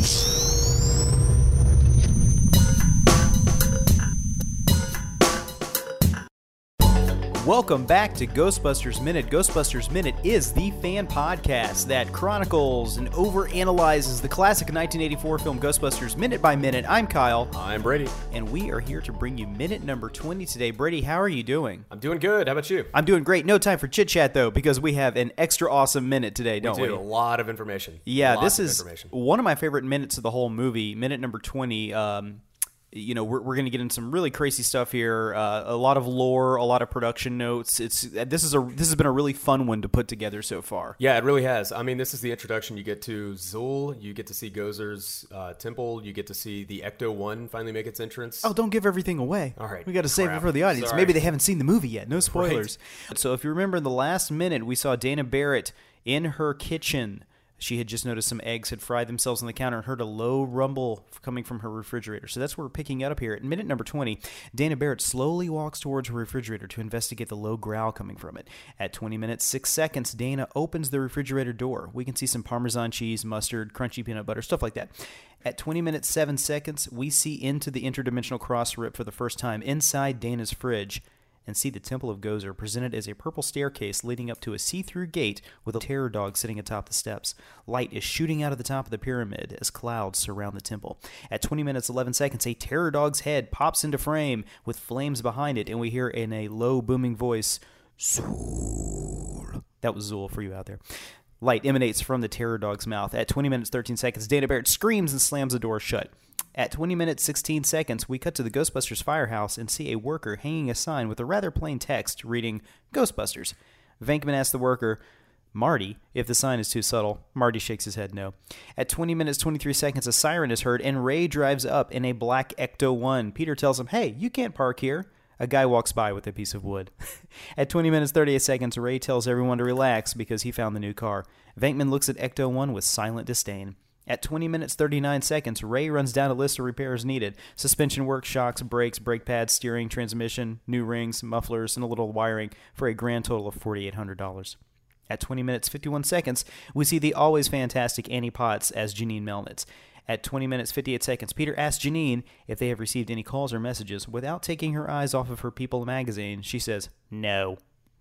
Thanks. Welcome back to Ghostbusters Minute. Ghostbusters Minute is the fan podcast that chronicles and overanalyzes the classic 1984 film Ghostbusters minute by minute. I'm Kyle, I'm Brady. and we are here to bring you minute number 20 today. Brady, how are you doing? I'm doing good. How about you? I'm doing great. No time for chit chat though, because we have an extra awesome minute today, don't we? Dude, a lot of information. Yeah, Lots this is one of my favorite minutes of the whole movie. Minute number twenty. Um, you know, we're, we're going to get into some really crazy stuff here. Uh, a lot of lore, a lot of production notes. It's this is a this has been a really fun one to put together so far. Yeah, it really has. I mean, this is the introduction. You get to Zuul, you get to see Gozer's uh, temple, you get to see the Ecto One finally make its entrance. Oh, don't give everything away. All right, we got to save it for the audience. Sorry. Maybe they haven't seen the movie yet. No spoilers. So, if you remember, in the last minute, we saw Dana Barrett in her kitchen. She had just noticed some eggs had fried themselves on the counter and heard a low rumble coming from her refrigerator. So that's where we're picking up here. At minute number 20, Dana Barrett slowly walks towards her refrigerator to investigate the low growl coming from it. At 20 minutes, 6 seconds, Dana opens the refrigerator door. We can see some Parmesan cheese, mustard, crunchy peanut butter, stuff like that. At 20 minutes, 7 seconds, we see into the interdimensional cross rip for the first time inside Dana's fridge and see the Temple of Gozer presented as a purple staircase leading up to a see through gate with a terror dog sitting atop the steps. Light is shooting out of the top of the pyramid as clouds surround the temple. At 20 minutes 11 seconds, a terror dog's head pops into frame with flames behind it, and we hear in a low, booming voice, Zuul. That was Zuul for you out there. Light emanates from the terror dog's mouth. At 20 minutes 13 seconds, Dana Barrett screams and slams the door shut. At 20 minutes 16 seconds, we cut to the Ghostbusters firehouse and see a worker hanging a sign with a rather plain text reading Ghostbusters. Venkman asks the worker, Marty, if the sign is too subtle. Marty shakes his head no. At 20 minutes 23 seconds, a siren is heard and Ray drives up in a black Ecto 1. Peter tells him, Hey, you can't park here. A guy walks by with a piece of wood. At 20 minutes 38 seconds, Ray tells everyone to relax because he found the new car. Venkman looks at Ecto 1 with silent disdain. At 20 minutes 39 seconds, Ray runs down a list of repairs needed suspension work, shocks, brakes, brake pads, steering, transmission, new rings, mufflers, and a little wiring for a grand total of $4,800. At 20 minutes 51 seconds, we see the always fantastic Annie Potts as Janine Melnitz. At 20 minutes 58 seconds, Peter asks Janine if they have received any calls or messages. Without taking her eyes off of her People magazine, she says, no.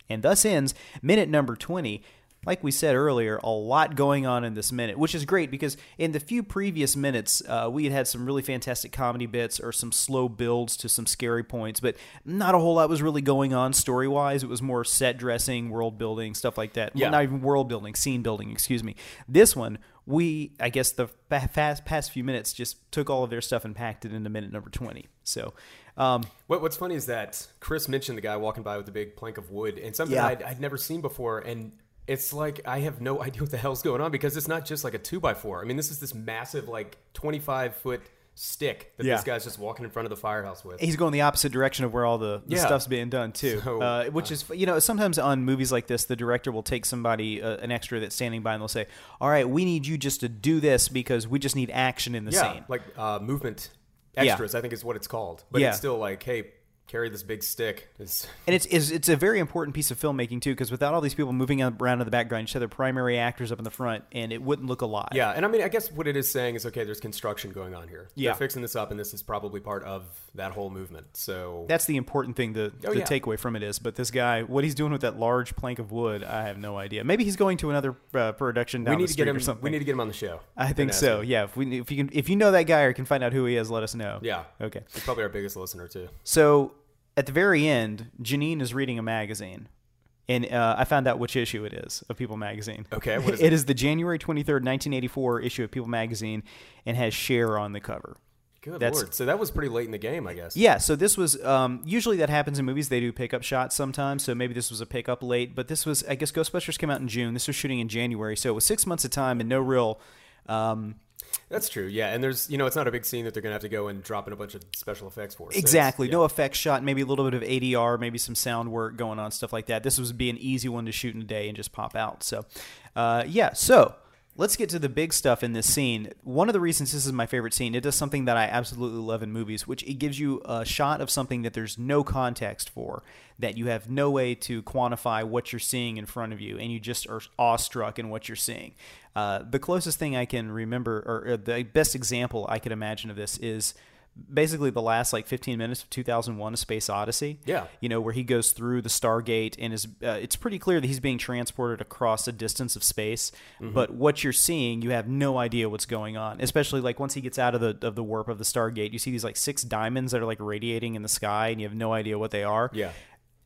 And thus ends minute number 20. Like we said earlier, a lot going on in this minute, which is great because in the few previous minutes, uh, we had had some really fantastic comedy bits or some slow builds to some scary points, but not a whole lot was really going on story wise. It was more set dressing, world building, stuff like that. Well, Yeah. not even world building, scene building, excuse me. This one, we, I guess the fast, past few minutes just took all of their stuff and packed it into minute number 20. So, um, What, what's funny is that Chris mentioned the guy walking by with the big plank of wood and something Yeah. I'd, I'd never seen before. And it's like I have no idea what the hell's going on because it's not just like a two by four. I mean, this is this massive, like 25 foot stick that Yeah. this guy's just walking in front of the firehouse with. he's going the opposite direction of where all the, the Yeah. stuff's being done too. So, uh, which is you know sometimes on movies like this, the director will take somebody uh, an extra that's standing by and they'll say, "All right, we need you just to do this because we just need action in the yeah, scene." like uh, movement extras, I think is what it's called. But it's still like, hey, carry this big stick. It's, And it's, it's it's a very important piece of filmmaking too, because without all these people moving around in the background, you have the primary actors up in the front, and it wouldn't look alive. Yeah, and I mean, I guess what it is saying is okay. There's construction going on here. Yeah. They're fixing this up, and this is probably part of that whole movement. So That's the important thing. The, Oh, the yeah. takeaway from it is, but this guy, what he's doing with that large plank of wood, I have no idea. Maybe he's going to another uh, production down we need to get him. or something. We need to get him on the show. I think so. Yeah. If we if you can if you know that guy or can find out who he is, let us know. Yeah. Okay. He's probably our biggest listener too. So at the very end, Janine is reading a magazine. And uh, I found out which issue it is of People Magazine. Okay, what is it it? is the January 23rd, 1984 issue of People Magazine and has Cher on the cover. Good That's- lord. So that was pretty late in the game, I guess. Yeah, so this was um, usually that happens in movies. They do pickup shots sometimes, so maybe this was a pickup late. But this was, I guess, Ghostbusters came out in June. This was shooting in January, so it was six months of time and no real. Um, That's true. Yeah, and there's you know it's not a big scene that they're gonna have to go and drop in a bunch of special effects for. So exactly, yeah. no effects shot, maybe a little bit of ADR, maybe some sound work going on, stuff like that. This would be an easy one to shoot in a day and just pop out. So, uh, yeah, so let's get to the big stuff in this scene. One of the reasons this is my favorite scene, it does something that I absolutely love in movies, which it gives you a shot of something that there's no context for, that you have no way to quantify what you're seeing in front of you, and you just are awestruck in what you're seeing. Uh, the closest thing I can remember, or, or the best example I could imagine of this is basically the last like 15 minutes of 2001 a space odyssey Yeah. you know where he goes through the stargate and is uh, it's pretty clear that he's being transported across a distance of space but what you're seeing you have no idea what's going on especially like once he gets out of the of the warp of the stargate you see these like six diamonds that are like radiating in the sky and you have no idea what they are Yeah.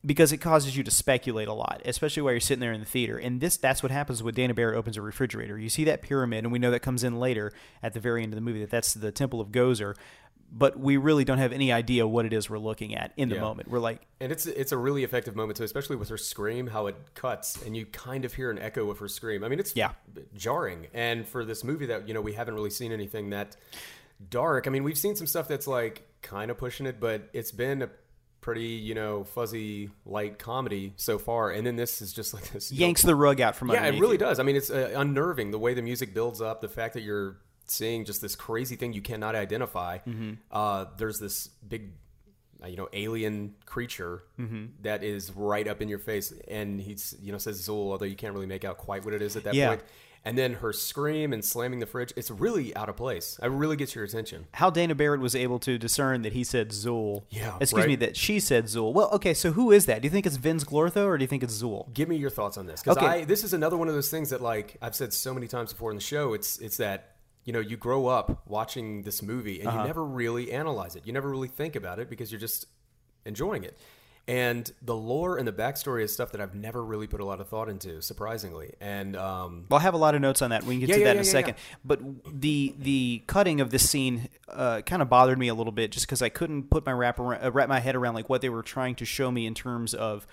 because it causes you to speculate a lot, especially while you're sitting there in the theater. And this that's what happens when Dana Barrett opens a refrigerator. You see that pyramid, and we know that comes in later at the very end of the movie that that's the Temple of Gozer, but we really don't have any idea what it is we're looking at in the Yeah. moment. We're like, And it's it's a really effective moment So especially with her scream, how it cuts, and you kind of hear an echo of her scream. I mean, it's Yeah. jarring. And for this movie that you know we haven't really seen anything that dark. I mean, we've seen some stuff that's like kind of pushing it, but it's been a pretty you know fuzzy light comedy so far. And then this is just like this yanks the rug out from underneath. Yeah, it really you. does. I mean, it's uh, unnerving the way the music builds up, the fact that you're seeing just this crazy thing you cannot identify. Mm-hmm. Uh, there's this big, uh, you know, alien creature Mm-hmm. that is right up in your face, and he's, you know, says Zuul, although you can't really make out quite what it is at that Yeah. point. And then her scream and slamming the fridge, it's really out of place. It really gets your attention. How Dana Barrett was able to discern that he said Zuul. Yeah, Excuse me, that she said Zuul. Well, okay, so who is that? Do you think it's Vinz Clortho or do you think it's Zuul? Give me your thoughts on this because Okay. I this is another one of those things that like I've said so many times before in the show. It's it's that you know you grow up watching this movie and Uh-huh. you never really analyze it. You never really think about it because you're just enjoying it. And the lore and the backstory is stuff that I've never really put a lot of thought into, surprisingly. And um, Well, I have a lot of notes on that. We can get Yeah, to yeah, that in a yeah, second. But the the cutting of this scene uh, kind of bothered me a little bit, just because I couldn't put my wrap around, uh, wrap my head around like what they were trying to show me in terms of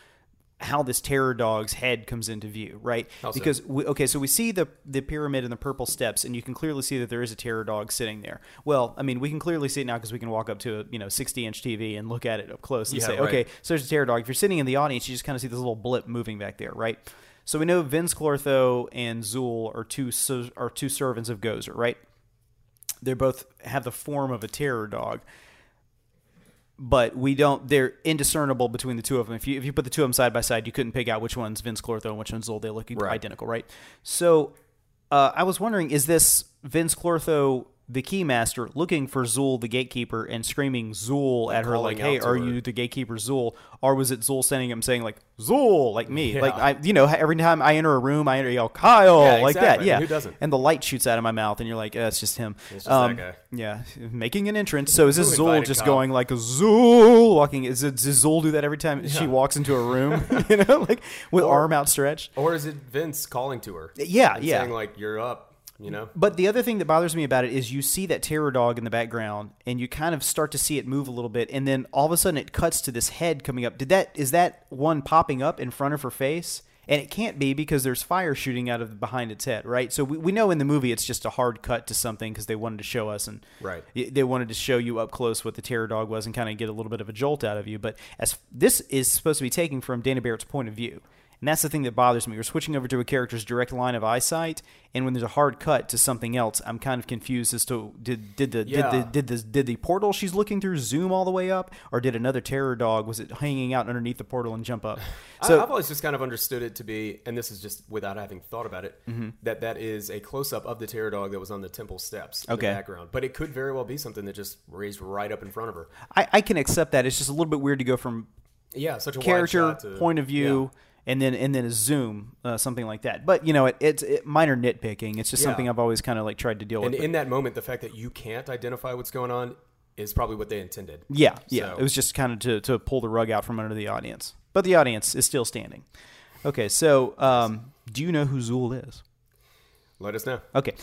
how this terror dog's head comes into view, right? Because we, okay, so we see the the pyramid and the purple steps, and you can clearly see that there is a terror dog sitting there. Well, I mean, we can clearly see it now because we can walk up to a you know 60 inch TV and look at it up close and Yeah, say, right. okay, so there's a terror dog. If you're sitting in the audience, you just kind of see this little blip moving back there, right? So we know Vinz Clortho and Zuul are two are two servants of Gozer, right? They both have the form of a terror dog, but we don't. They're indiscernible between the two of them. If you if you put the two of them side by side, you couldn't pick out which one's Vinz Clortho and which one's Zuul. They look Right. identical, right? So uh, I was wondering, is this Vinz Clortho? The keymaster looking for Zuul, the gatekeeper, and screaming Zuul at her, like, "Hey, are her. you the gatekeeper, Zuul?" Or was it Zuul standing him saying, like, "Zuul," like me, Yeah. like I, you know, every time I enter a room, I enter, yell, "Kyle," Yeah, like that, exactly. yeah. Who doesn't? And the light shoots out of my mouth, and you're like, uh, "It's just him." It's just that guy. Yeah, making an entrance. So is this Who Zuul just Kyle? going like a Zuul walking? Is it does Zuul do that every time she walks into a room? you know, like with Or- arm outstretched. or is it Vinz calling to her? Yeah, yeah. saying like you're up. You know, But the other thing that bothers me about it is you see that terror dog in the background, and you kind of start to see it move a little bit, and then all of a sudden it cuts to this head coming up. Did that is that one popping up in front of her face? And it can't be because there's fire shooting out of behind its head, right? So we, we know in the movie it's just a hard cut to something because they wanted to show us and Right. they wanted to show you up close what the terror dog was and kind of get a little bit of a jolt out of you. But as this is supposed to be taken from Dana Barrett's point of view, and that's the thing that bothers me. We're switching over to a character's direct line of eyesight, and when there's a hard cut to something else, I'm kind of confused as to did did the Yeah. did the did the did the portal she's looking through zoom all the way up, or did another terror dog was it hanging out underneath the portal and jump up? So I've always just kind of understood it to be, and this is just without having thought about it, Mm-hmm. that that is a close up of the terror dog that was on the temple steps in Okay. the background. But it could very well be something that just raised right up in front of her. I, I can accept that. It's just a little bit weird to go from Yeah, such a character to- point of view. And then and then a zoom, uh, something like that. But you know, it, it's it, minor nitpicking. It's just Yeah. something I've always kind of like tried to deal And with. And in that moment, the fact that you can't identify what's going on is probably what they intended. Yeah, yeah. It was just kind of to, to pull the rug out from under the audience. But the audience is still standing. Okay, so um, do you know who Zuul is? Let us know. Okay.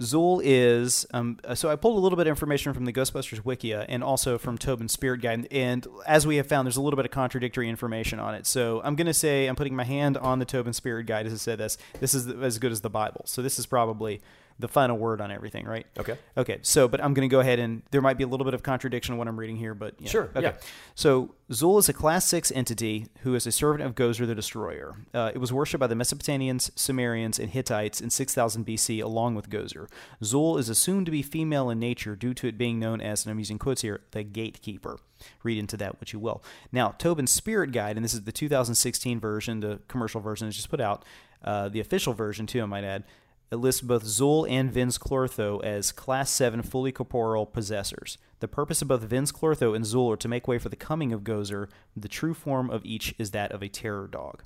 Zuul is um, so I pulled a little bit of information from the Ghostbusters Wikia and also from Tobin's Spirit Guide, and as we have found, there's a little bit of contradictory information on it. So I'm going to say I'm putting my hand on the Tobin Spirit Guide as it said this. This is as good as the Bible. So this is probably the final word on everything, right? Okay. Okay. So, but I'm going to go ahead and there might be a little bit of contradiction in what I'm reading here, but yeah. Sure, Okay. yeah. So Zuul is a class six entity who is a servant of Gozer the Destroyer. Uh, it was worshipped by the Mesopotamians, Sumerians, and Hittites in 6000 BC, along with Gozer. Zuul is assumed to be female in nature due to it being known as, and I'm using quotes here, the gatekeeper. Read into that what you will. Now, Tobin's Spirit Guide, and this is the 2016 version, the commercial version is just put out, uh, the official version too, I might add. It lists both Zuul and Vinz Clortho as Class 7 fully corporeal possessors. The purpose of both Vinz Clortho and Zuul are to make way for the coming of Gozer. The true form of each is that of a terror dog.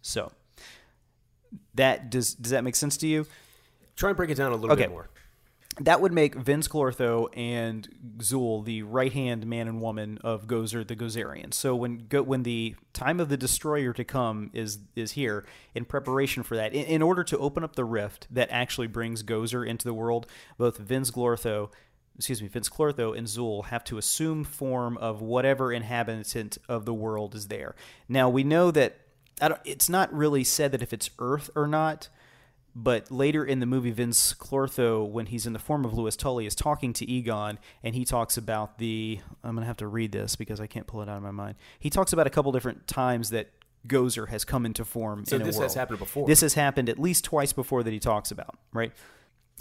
So, that does does that make sense to you? Try and break it down a little Okay. bit more. That would make Vinz Clortho and Zuul the right hand man and woman of Gozer the Gozerian. So when go, when the time of the destroyer to come is is here, in preparation for that, in, in order to open up the rift that actually brings Gozer into the world, both Vinz Clortho, excuse me, Vinz Clortho and Zuul have to assume form of whatever inhabitant of the world is there. Now we know that I don't, it's not really said that if it's Earth or not. But later in the movie, Vinz Clortho, when he's in the form of Louis Tully, is talking to Egon, and he talks about the. I'm gonna have to read this because I can't pull it out of my mind. He talks about a couple different times that Gozer has come into form. So in a this has happened before. This has happened at least twice before that he talks about. Right.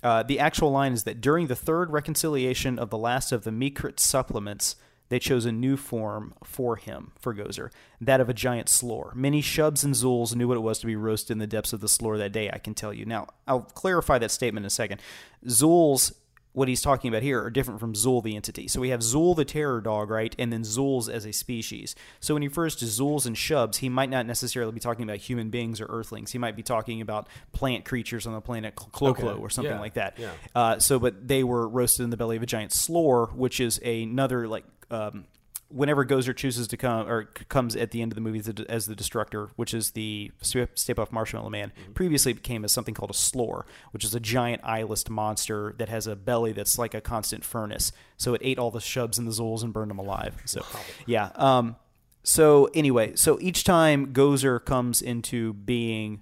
Uh, the actual line is that during the third reconciliation of the last of the Meketrex supplicants, they chose a new form for him, for Gozer, that of a giant Sloar. Many Shubs and Zuuls knew what it was to be roasted in the depths of the Sloar that day, I can tell you. Now, I'll clarify that statement in a second. Zuuls, what he's talking about here, are different from Zuul, the entity. So we have Zuul, the terror dog, right? And then Zuuls as a species. So when he refers to Zuuls and Shubs, he might not necessarily be talking about human beings or earthlings. He might be talking about plant creatures on the planet Clo-Clo Okay. or something Yeah. like that. Yeah. Uh, so, but they were roasted in the belly of a giant Sloar, which is another like. Um, whenever Gozer chooses to come or comes at the end of the movie as the, Destructor, which is the Stay Puft Marshmallow Man, Mm-hmm. previously became as something called a Sloar, which is a giant eyeless monster that has a belly that's like a constant furnace. So it ate all the shubs and the Zuuls and burned them alive. So, yeah. Um, so anyway, so each time Gozer comes into being,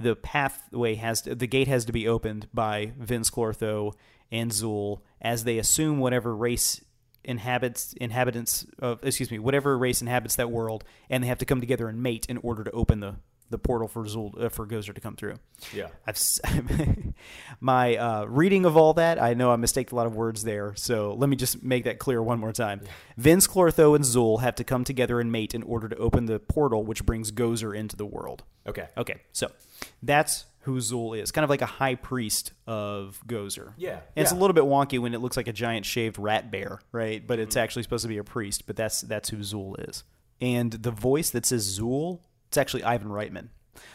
the pathway has to, the gate has to be opened by Vinz Clortho and Zuul as they assume whatever race inhabits inhabitants of excuse me whatever race inhabits that world and they have to come together and mate in order to open the the portal for Zuul uh, for Gozer to come through. Yeah. I've my uh, reading of all that. I know I mistaked a lot of words there, so let me just make that clear one more time. Vinz Clortho and Zuul have to come together and mate in order to open the portal, which brings Gozer into the world. Okay. Okay, so that's who Zuul is, kind of like a high priest of Gozer. Yeah, and it's a little bit wonky when it looks like a giant shaved rat bear, right? But Mm-hmm. it's actually supposed to be a priest. But that's that's who Zuul is. And the voice that says Zuul, it's actually Ivan Reitman.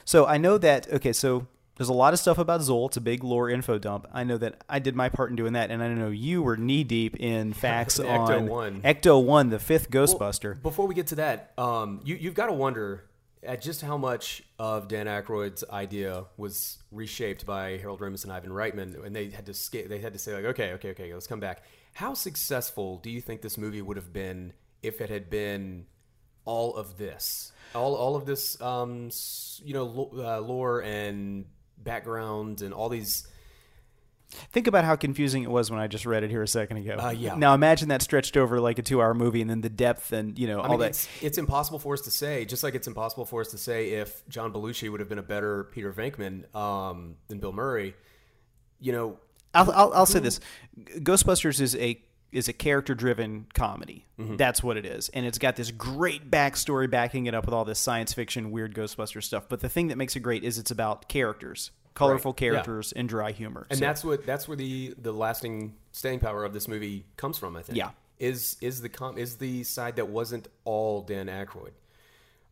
So I know that. Okay, so there's a lot of stuff about Zuul. It's a big lore info dump. I know that I did my part in doing that, and I know you were knee deep in facts Ecto on. Ecto One, the fifth Well, Ghostbuster. before we get to that, um, you, you've got to wonder at just how much of Dan Aykroyd's idea was reshaped by Harold Ramis and Ivan Reitman, and they had to they had to say like, okay, okay, okay, let's come back. How successful do you think this movie would have been if it had been all of this, all all of this, um, you know, uh, lore and background and all these Think about how confusing it was when I just read it here a second ago. Uh, yeah. Now imagine that stretched over like a two-hour movie, and then the depth and you know I all mean, that. it's, it's impossible for us to say, just like it's impossible for us to say if John Belushi would have been a better Peter Venkman um, than Bill Murray. You know, I'll, I'll, I'll say this: Ghostbusters is a is a character driven comedy. Mm-hmm. That's what it is, and it's got this great backstory backing it up with all this science fiction weird Ghostbuster stuff. But the thing that makes it great is it's about characters, colorful Right, yeah. characters, and dry humor. and So- that's what that's where the the lasting staying power of this movie comes from. I think. Yeah. Is is the com- is the side that wasn't all Dan Aykroyd.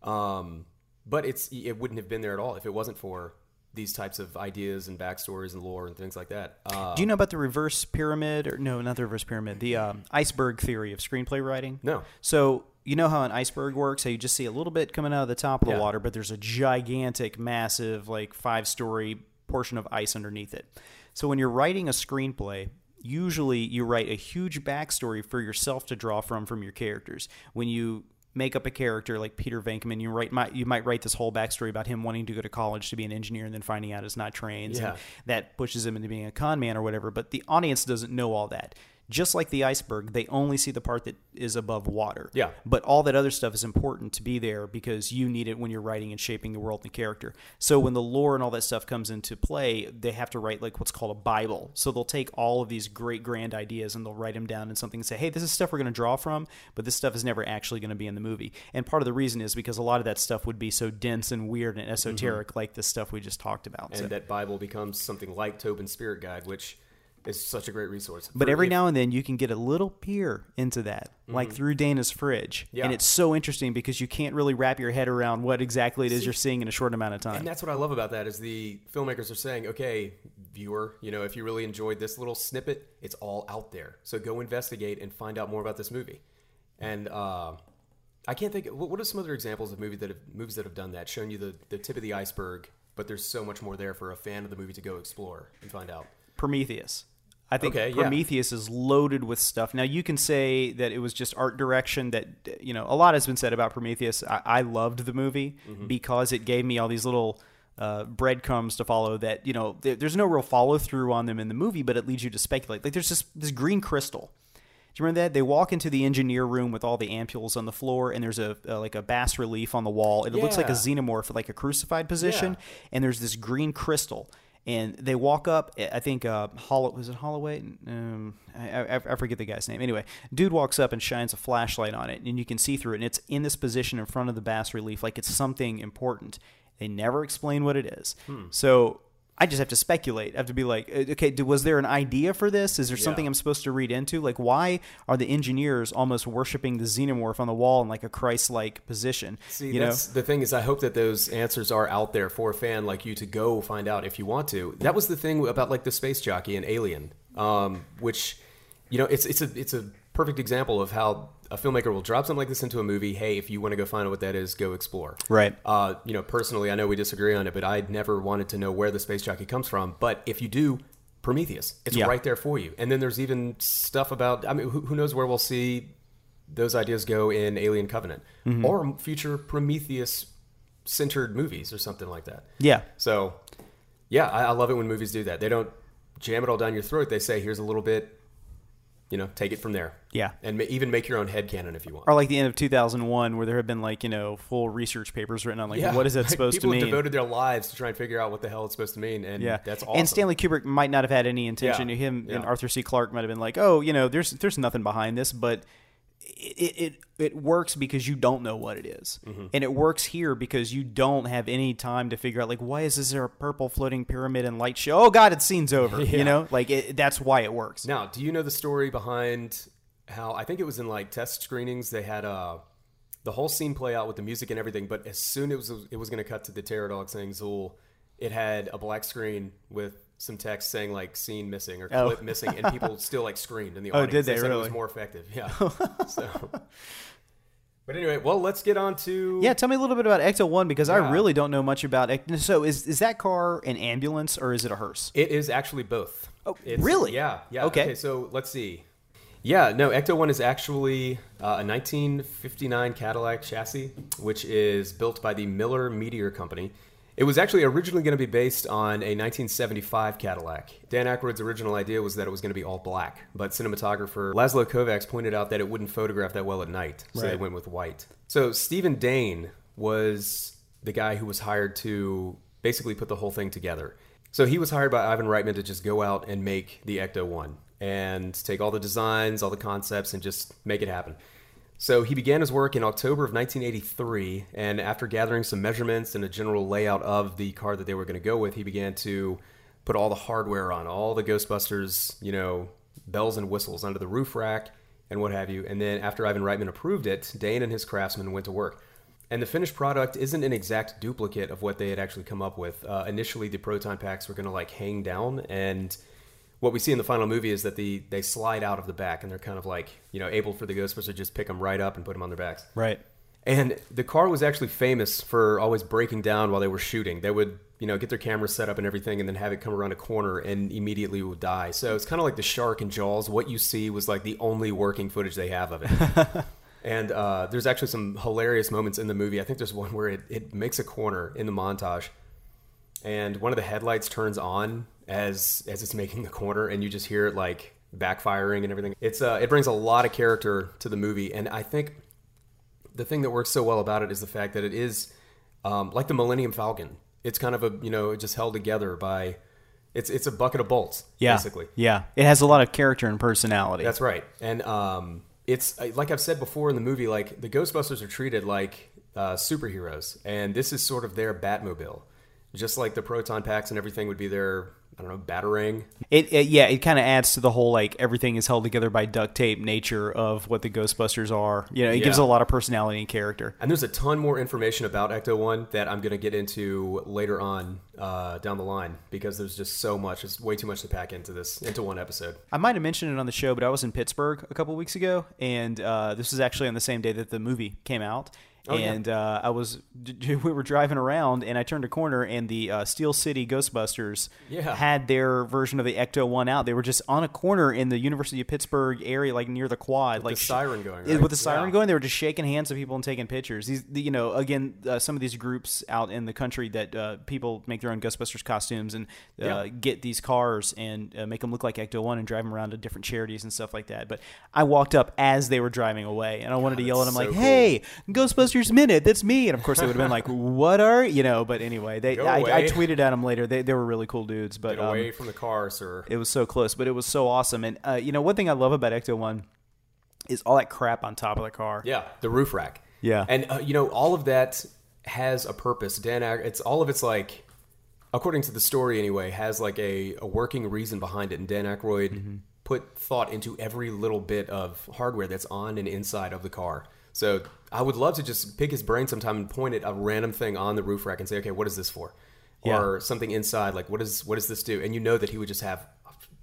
Um, but it's it wouldn't have been there at all if it wasn't for these types of ideas and backstories and lore and things like that. Uh, Do you know about the reverse pyramid? Or no, not the reverse pyramid. The um, iceberg theory of screenplay writing. No. So you know how an iceberg works? How you just see a little bit coming out of the top of the Yeah. water, but there's a gigantic, massive, like five story portion of ice underneath it. So when you're writing a screenplay, usually you write a huge backstory for yourself to draw from from your characters. When you make up a character like Peter Venkman. You write might you might write this whole backstory about him wanting to go to college to be an engineer and then finding out it's not trains. Yeah. And that pushes him into being a con man or whatever. But the audience doesn't know all that. Just like the iceberg, they only see the part that is above water. Yeah. But all that other stuff is important to be there because you need it when you're writing and shaping the world and the character. So when the lore and all that stuff comes into play, they have to write like what's called a Bible. So they'll take all of these great grand ideas and they'll write them down in something and say, hey, this is stuff we're going to draw from, but this stuff is never actually going to be in the movie. And part of the reason is because a lot of that stuff would be so dense and weird and mm-hmm. esoteric, like the stuff we just talked about. and So- that Bible becomes something like Tobin's Spirit Guide, which is such a great resource. But every if- now and then you can get a little peer into that, like through Dana's fridge. Mm-hmm. Yeah. And it's so interesting because you can't really wrap your head around what exactly it is See- you're seeing in a short amount of time. And that's what I love about that is the filmmakers are saying, okay, viewer, you know, if you really enjoyed this little snippet, it's all out there. So go investigate and find out more about this movie. And uh, I can't think. What, what are some other examples of movies that have movies that have done that, shown you the, the tip of the iceberg, but there's so much more there for a fan of the movie to go explore and find out. Prometheus. I think Okay, yeah. Prometheus is loaded with stuff. Now you can say that it was just art direction. That you know, a lot has been said about Prometheus. I, I loved the movie Mm-hmm. because it gave me all these little uh, breadcrumbs to follow. That you know, there, there's no real follow through on them in the movie, but it leads you to speculate. Like there's this this green crystal. Do you remember that? They walk into the engineer room with all the ampules on the floor, and there's a, uh like a bas relief on the wall. It looks like a xenomorph, like a crucified position, Yeah. and there's this green crystal. And they walk up. I think uh, Hollow was it Holloway? Um, I, I, I forget the guy's name. Anyway, dude walks up and shines a flashlight on it, and you can see through it. And it's in this position in front of the bas relief, like it's something important. They never explain what it is. So I just have to speculate. I have to be like, uh, okay, was there an idea for this? Is there something I'm supposed to read into? Like, why are the engineers almost worshiping the xenomorph on the wall in like a Christ-like position? See, you know, the thing is, I hope that those answers are out there for a fan like you to go find out if you want to. That was the thing about like the space jockey and Alien, um, which you know, it's it's a it's a perfect example of how a filmmaker will drop something like this into a movie. Hey, if you want to go find out what that is, go explore. Right. Uh, you know, personally, I know we disagree on it, but I never wanted to know where the space jockey comes from. But if you do, Prometheus, it's Yeah. right there for you. And then there's even stuff about. I mean, who, who knows where we'll see those ideas go in Alien Covenant Mm-hmm. or future Prometheus centered movies or something like that. yeah, So, yeah, I, I love it when movies do that. They don't jam it all down your throat. They say, here's a little bit, you know, take it from there. Yeah. And ma- even make your own head headcanon if you want. or like the end of 2001, where there have been like you know full research papers written on like Yeah. what is that supposed to mean? people devoted their lives to try and figure out what the hell it's supposed to mean. And Yeah, that's awesome. And Stanley Kubrick might not have had any intention. Yeah, Him and. Arthur C. Clarke might have been like, "Oh, you know, there's there's nothing behind this," but it it, it works because you don't know what it is. Mm-hmm. and it works here because you don't have any time to figure out like why is this there a purple floating pyramid and light show? Oh God, it's scene's over. Yeah. You know, like it, that's why it works. Now, do you know the story behind how I think it was in like test screenings they had uh the whole scene play out with the music and everything, but as soon as it was, it was going to cut to the terror dog saying Zuul, it had a black screen with some text saying like scene missing or Oh. clip missing, and people still like screamed in the audience. Oh, did they said it was more effective. Yeah. so, but anyway, well, let's get on to Yeah, tell me a little bit about Ecto One because I really don't know much about Ecto. So is is that car an ambulance or is it a hearse? It is actually both. Oh, It's- really? Yeah. Yeah. Okay. So let's see. Yeah. No. Ecto One is actually uh, a 1959 Cadillac chassis, which is built by the Miller Meteor Company. It was actually originally going to be based on a 1975 Cadillac. Dan Aykroyd's original idea was that it was going to be all black, but cinematographer Laszlo Kovacs pointed out that it wouldn't photograph that well at night, so they went with white. So Stephen Dane was the guy who was hired to basically put the whole thing together. So he was hired by Ivan Reitman to just go out and make the Ecto One and take all the designs, all the concepts, and just make it happen. So he began his work in October of 1983, and after gathering some measurements and a general layout of the car that they were going to go with, he began to put all the hardware on, all the Ghostbusters, you know, bells and whistles under the roof rack and what have you. And then after Ivan Reitman approved it, Dane and his craftsmen went to work. And the finished product isn't an exact duplicate of what they had actually come up with. Uh, initially, the proton packs were going to like hang down, and what we see in the final movie is that the they slide out of the back, and they're kind of like you know able for the Ghostbusters to just pick them right up and put them on their backs. Right. And the car was actually famous for always breaking down while they were shooting. They would, you know, get their cameras set up and everything and then have it come around a corner and immediately would die. So it's kind of like the shark in Jaws. What you see was like the only working footage they have of it. And uh, there's actually some hilarious moments in the movie. I think there's one where it, it makes a corner in the montage, and one of the headlights turns on as as it's making the corner, and you just hear it like backfiring and everything. It's uh, it brings a lot of character to the movie, and I think the thing that works so well about it is the fact that it is um, like the Millennium Falcon. It's kind of a you know just held together by it's it's a bucket of bolts Yeah, basically. Yeah, it has a lot of character and personality. That's right. And um, it's like I've said before in the movie, like the Ghostbusters are treated like uh, superheroes, and this is sort of their Batmobile, just like the proton packs and everything would be their I don't know batarang. It, it yeah, it kind of adds to the whole like everything is held together by duct tape nature of what the Ghostbusters are. You know, it gives a lot of personality and character. And there's a ton more information about Ecto One that I'm going to get into later on uh, down the line because there's just so much. It's way too much to pack into this into one episode. I might have mentioned it on the show, but I was in Pittsburgh a couple weeks ago, and uh, this was actually on the same day that the movie came out. Oh, yeah. and uh, I was we were driving around, and I turned a corner, and the uh, Steel City Ghostbusters Yeah. had their version of the Ecto One out. They were just on a corner in the University of Pittsburgh area, like near the quad, like the siren going, right? with the siren Yeah. going. They were just shaking hands of people and taking pictures. These, you know, again, uh, some of these groups out in the country that uh, people make their own Ghostbusters costumes and uh, Yeah. get these cars and uh, make them look like Ecto One and drive them around to different charities and stuff like that. But I walked up as they were driving away, and I wanted to yell at them that's like, so "Hey, Ghostbusters Minute, that's me!" And of course, they would have been like, "What are you know?" But anyway, they Go I, I tweeted at them later. They they were really cool dudes, but Get um, away from the car, sir. it was so close, but it was so awesome. And uh, you know, one thing I love about Ecto One is all that crap on top of the car. Yeah, the roof rack. Yeah. and uh, you know all of that has a purpose. Dan, it's all of it's like, according to the story anyway, has like a, a working reason behind it. And Dan Aykroyd Mm-hmm. put thought into every little bit of hardware that's on and inside of the car. So I would love to just pick his brain sometime and point at a random thing on the roof rack and say, okay, what is this for? Or something inside, like what is what does this do? And you know that he would just have,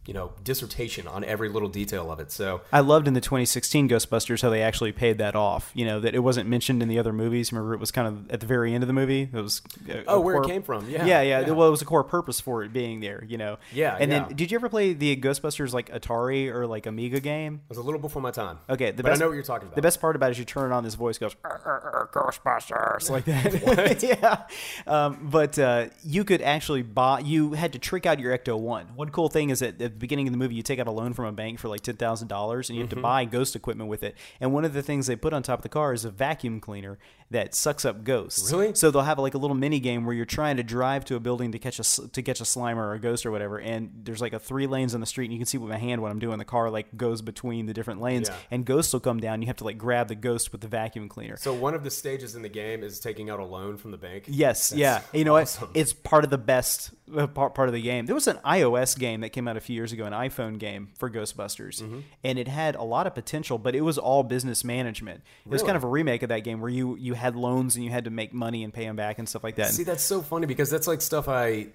you know, dissertation on every little detail of it. So I loved in the 2016 Ghostbusters how they actually paid that off. You know that it wasn't mentioned in the other movies. Remember, it was kind of at the very end of the movie. It was a- Oh, a where it came from. Yeah, yeah, yeah, yeah. Well, it was a core purpose for it being there. You know. Yeah, And yeah. then, did you ever play the Ghostbusters like Atari or like Amiga game? it was a little before my time. Okay, the but best, I know what you're talking about. The best part about it is you turn it on, this voice goes "Arr, arr, arr, Ghostbusters like that. yeah, um, but uh, you could actually buy. You had to trick out your Ecto One. One cool thing is that at the beginning of the movie, you take out a loan from a bank for like ten thousand dollars, and you have Mm-hmm. to buy ghost equipment with it. And one of the things they put on top of the car is a vacuum cleaner that sucks up ghosts. Really? So they'll have like a little mini game where you're trying to drive to a building to catch a to catch a slimer or a ghost or whatever, and there's like a three lanes on the street, and you can see with my hand what I'm doing. The car like goes between the different lanes, Yeah. and ghosts will come down. You have to like grab the ghost with the vacuum cleaner. So one of the stages in the game is taking out a loan from the bank. Yes, That's yeah. You know awesome. what? It's part of the best uh, part, part of the game. There was an iOS game that came out a few years ago, an iPhone game for Ghostbusters, Mm-hmm. and it had a lot of potential, but it was all business management. It was kind of a remake of that game where you you had loans and you had to make money and pay them back and stuff like that. See, that's so funny because that's like stuff I,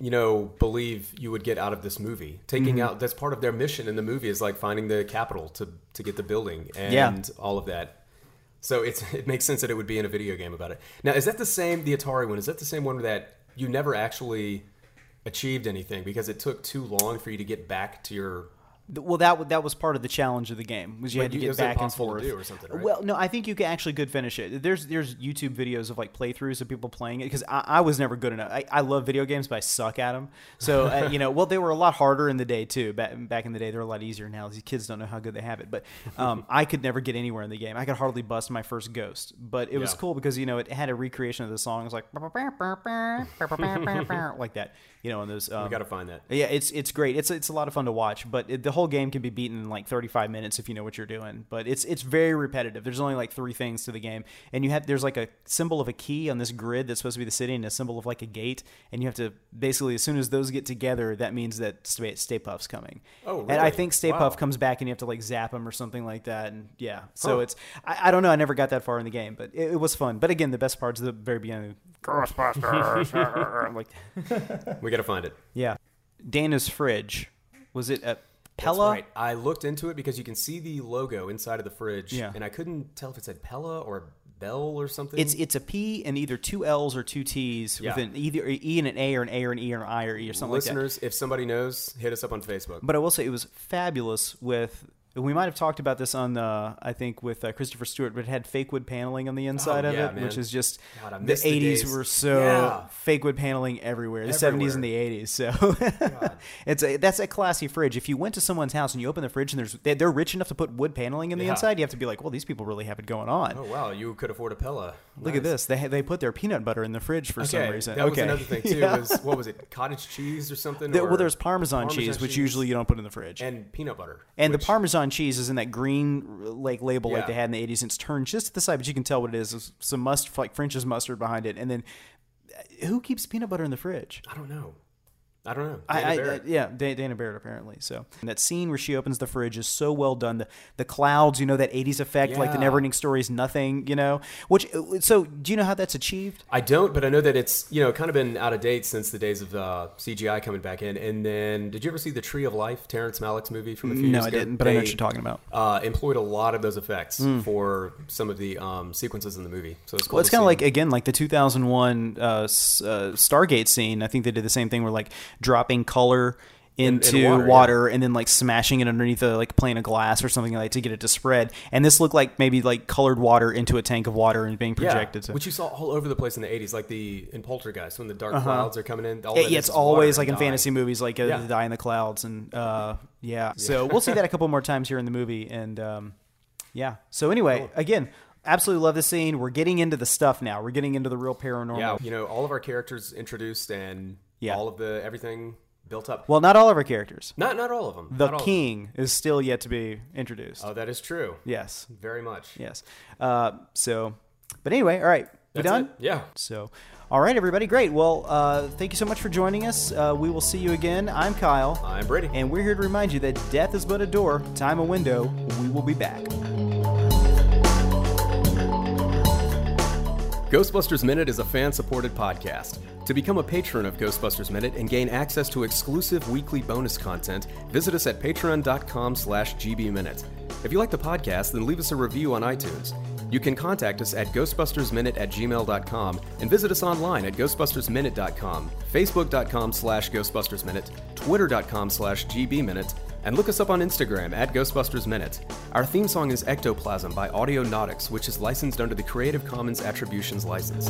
you know, believe you would get out of this movie. Taking Mm-hmm. out that's part of their mission in the movie is like finding the capital to to get the building and Yeah. all of that. So it's it makes sense that it would be in a video game about it. Now, is that the same the Atari one? Is that the same one that you never actually achieved anything because it took too long for you to get back to your Well, that w- that was part of the challenge of the game was you Wait, had to you- get back and forth. or something, right? Well, no, I think you can actually could finish it. There's there's YouTube videos of like playthroughs of people playing it because I, I was never good enough. I, I love video games, but I suck at them. So uh, you know, well, they were a lot harder in the day too. Back back in the day, they're a lot easier now. These kids don't know how good they have it. But um, I could never get anywhere in the game. I could hardly bust my first ghost. But it was Yeah. cool because you know it had a recreation of the song. It was like like that. You know, and those. Um, we got to find that. yeah, it's it's great. It's it's a lot of fun to watch, but it, the whole game can be beaten in like 35 minutes if you know what you're doing. But it's it's very repetitive. There's only like three things to the game, and you have there's like a symbol of a key on this grid that's supposed to be the city, and a symbol of like a gate, and you have to basically as soon as those get together, that means that Stay, Stay Puft's coming. Oh, And I think Stay Wow. Puff comes back, and you have to like zap him or something like that, and yeah. So Huh. it's I, I don't know. I never got that far in the game, but it, it was fun. But again, the best part's of the very beginning. Ghostbusters, like We got to find it. yeah. Dana's fridge. Was it a That's Pella? right. I looked into it because you can see the logo inside of the fridge, Yeah. and I couldn't tell if it said Pella or Bell or something. It's it's a P and either two L's or two T's Yeah. with an either an E and an A or an A or an E or an I or E or something like that. Listeners, if somebody knows, hit us up on Facebook. But I will say it was fabulous with we might have talked about this on uh, I think with uh, Christopher Stewart, but it had fake wood paneling on the inside Oh, of yeah, it, man. which is just God, the miss the '80s were so Yeah. fake wood paneling everywhere. The '70s and the '80s, so it's a that's a classy fridge. If you went to someone's house and you open the fridge and there's they- they're rich enough to put wood paneling in the Yeah. inside, you have to be like, well, these people really have it going on. Oh wow, you could afford a Pella. Look at this. They they put their peanut butter in the fridge for some Okay, reason. that was okay. another thing too. Was what was it? Cottage cheese or something? The- or well, there's Parmesan, Parmesan cheese, which usually you don't put in the fridge. And, and peanut butter. And the Parmesan cheese is in that green like label like they had in the 80s. And it's turned just to the side, but you can tell what it is. There's some mustard, like French's mustard behind it. And then uh, who keeps peanut butter in the fridge? I don't know. I don't know. I, Dana I. I- yeah, Da- Dana Barrett apparently. So and that scene where she opens the fridge is so well done. The the clouds, you know, that '80s effect, like the Yeah. Neverending Story is nothing, you know. Which so do you know how that's achieved? I don't, but I know that it's you know kind of been out of date since the days of uh, CGI coming back in. And then, did you ever see the Tree of Life, Terrence Malick's movie from a few No, years ago? No, I didn't, but I know what you're talking about. Uh, employed a lot of those effects for some of the um, sequences in the movie. So it's cool Well, it's kind of like again, like the 2001 uh, uh, Stargate scene. I think they did the same thing, where like dropping color into water, water, yeah. and then like smashing it underneath a like plane of glass or something like to get it to spread. And this looked like maybe like colored water into a tank of water and being projected. Yeah, so. which you saw all over the place in the '80s, like the in Poltergeist when the dark clouds are coming in. All Yeah, yeah, it's always like in fantasy movies, like uh, Yeah. the die in the clouds, and uh, yeah. So we'll see that a couple more times here in the movie, and um, yeah. So anyway, again, absolutely love the scene. We're getting into the stuff now. We're getting into the real paranormal. Yeah, you know, all of our characters introduced and Yeah. all of the everything built up. Well, not all of our characters. not not all of them. The Not all of them. king is still yet to be introduced. Oh, that is true. yes, Very much. yes. Uh, so, but anyway, all right, we That's done. it. Yeah. So, all right, everybody, great. Well, uh, thank you so much for joining us. Uh, we will see you again. I'm Kyle. I'm Brady. And we're here to remind you that death is but a door, time a window. We will be back. Ghostbusters Minute is a fan supported podcast. To become a patron of Ghostbusters Minute and gain access to exclusive weekly bonus content, visit us at patreon.com slash gbminute. If you like the podcast, then leave us a review on iTunes. You can contact us at ghostbustersminute at gmail.com and visit us online at ghostbustersminute.com, facebook.com slash ghostbustersminute, twitter.com slash gbminute, and look us up on Instagram at Ghostbusters Minute. Our theme song is Ectoplasm by Audionautics, which is licensed under the Creative Commons Attributions license.